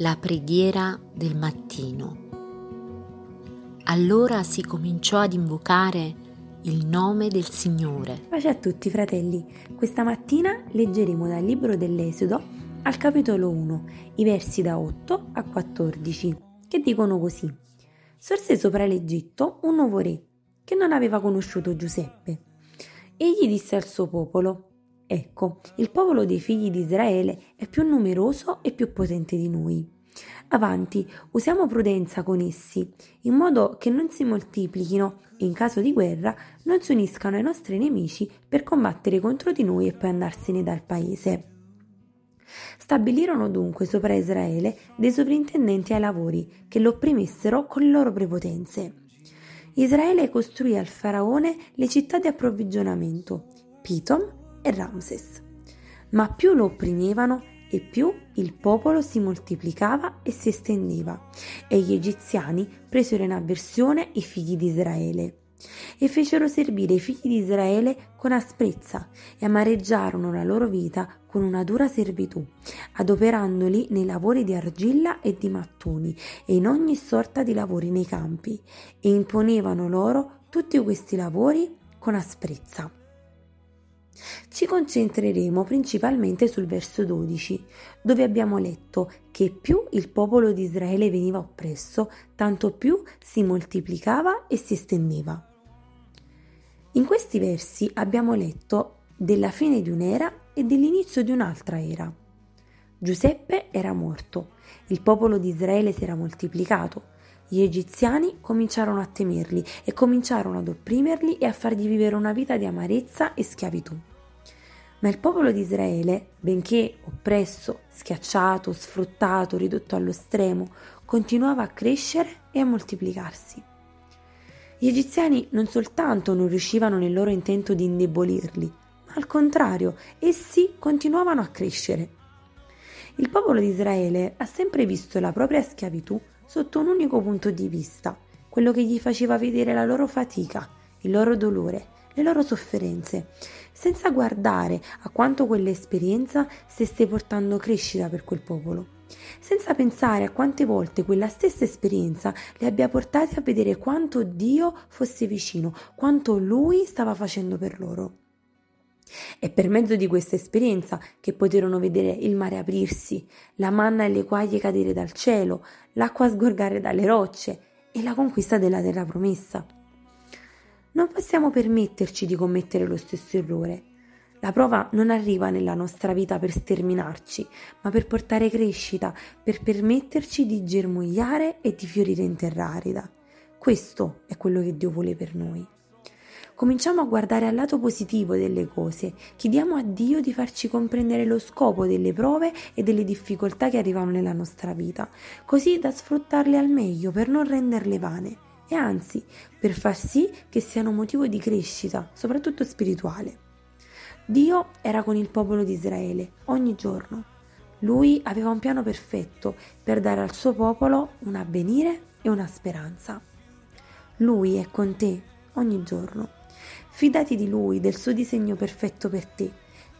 La preghiera del mattino. Allora si cominciò ad invocare il nome del Signore. Pace a tutti fratelli, questa mattina leggeremo dal libro dell'Esodo al capitolo 1, i versi da 8 a 14, che dicono così. Sorse sopra l'Egitto un nuovo re, che non aveva conosciuto Giuseppe. Egli disse al suo popolo, Ecco, il popolo dei figli di Israele è più numeroso e più potente di noi. Avanti, usiamo prudenza con essi, in modo che non si moltiplichino e in caso di guerra non si uniscano ai nostri nemici per combattere contro di noi e poi andarsene dal paese. Stabilirono dunque sopra Israele dei sovrintendenti ai lavori che lo opprimessero con le loro prepotenze. Israele costruì al faraone le città di approvvigionamento, Pitom e Ramses. Ma più lo opprimevano e più il popolo si moltiplicava e si estendeva, e gli egiziani presero in avversione i figli di Israele e fecero servire i figli di Israele con asprezza e amareggiarono la loro vita con una dura servitù, adoperandoli nei lavori di argilla e di mattoni e in ogni sorta di lavori nei campi, e imponevano loro tutti questi lavori con asprezza. Ci concentreremo principalmente sul verso 12, dove abbiamo letto che più il popolo di Israele veniva oppresso, tanto più si moltiplicava e si estendeva. In questi versi abbiamo letto della fine di un'era e dell'inizio di un'altra era. Giuseppe era morto, il popolo di Israele si era moltiplicato, gli egiziani cominciarono a temerli e cominciarono ad opprimerli e a fargli vivere una vita di amarezza e schiavitù. Ma il popolo di Israele, benché oppresso, schiacciato, sfruttato, ridotto allo stremo, continuava a crescere e a moltiplicarsi. Gli egiziani non soltanto non riuscivano nel loro intento di indebolirli, ma al contrario, essi continuavano a crescere. Il popolo di Israele ha sempre visto la propria schiavitù sotto un unico punto di vista, quello che gli faceva vedere la loro fatica, il loro dolore, le loro sofferenze, senza guardare a quanto quell'esperienza stesse portando crescita per quel popolo, senza pensare a quante volte quella stessa esperienza li abbia portati a vedere quanto Dio fosse vicino, quanto Lui stava facendo per loro. È per mezzo di questa esperienza che poterono vedere il mare aprirsi, la manna e le quaglie cadere dal cielo, l'acqua sgorgare dalle rocce e la conquista della terra promessa. Non possiamo permetterci di commettere lo stesso errore. La prova non arriva nella nostra vita per sterminarci, ma per portare crescita, per permetterci di germogliare e di fiorire in terra arida. Questo è quello che Dio vuole per noi. Cominciamo a guardare al lato positivo delle cose, chiediamo a Dio di farci comprendere lo scopo delle prove e delle difficoltà che arrivano nella nostra vita, così da sfruttarle al meglio per non renderle vane e anzi per far sì che siano motivo di crescita, soprattutto spirituale. Dio era con il popolo di Israele ogni giorno. Lui aveva un piano perfetto per dare al suo popolo un avvenire e una speranza. Lui è con te ogni giorno. Fidati di Lui, del suo disegno perfetto per te,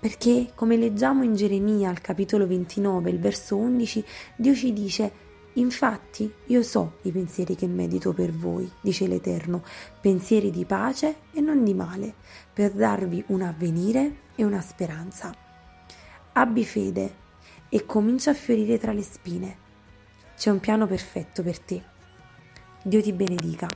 perché, come leggiamo in Geremia al capitolo 29, il verso 11, Dio ci dice Infatti io so i pensieri che medito per voi, dice l'Eterno, pensieri di pace e non di male, per darvi un avvenire e una speranza. Abbi fede e comincia a fiorire tra le spine. C'è un piano perfetto per te. Dio ti benedica.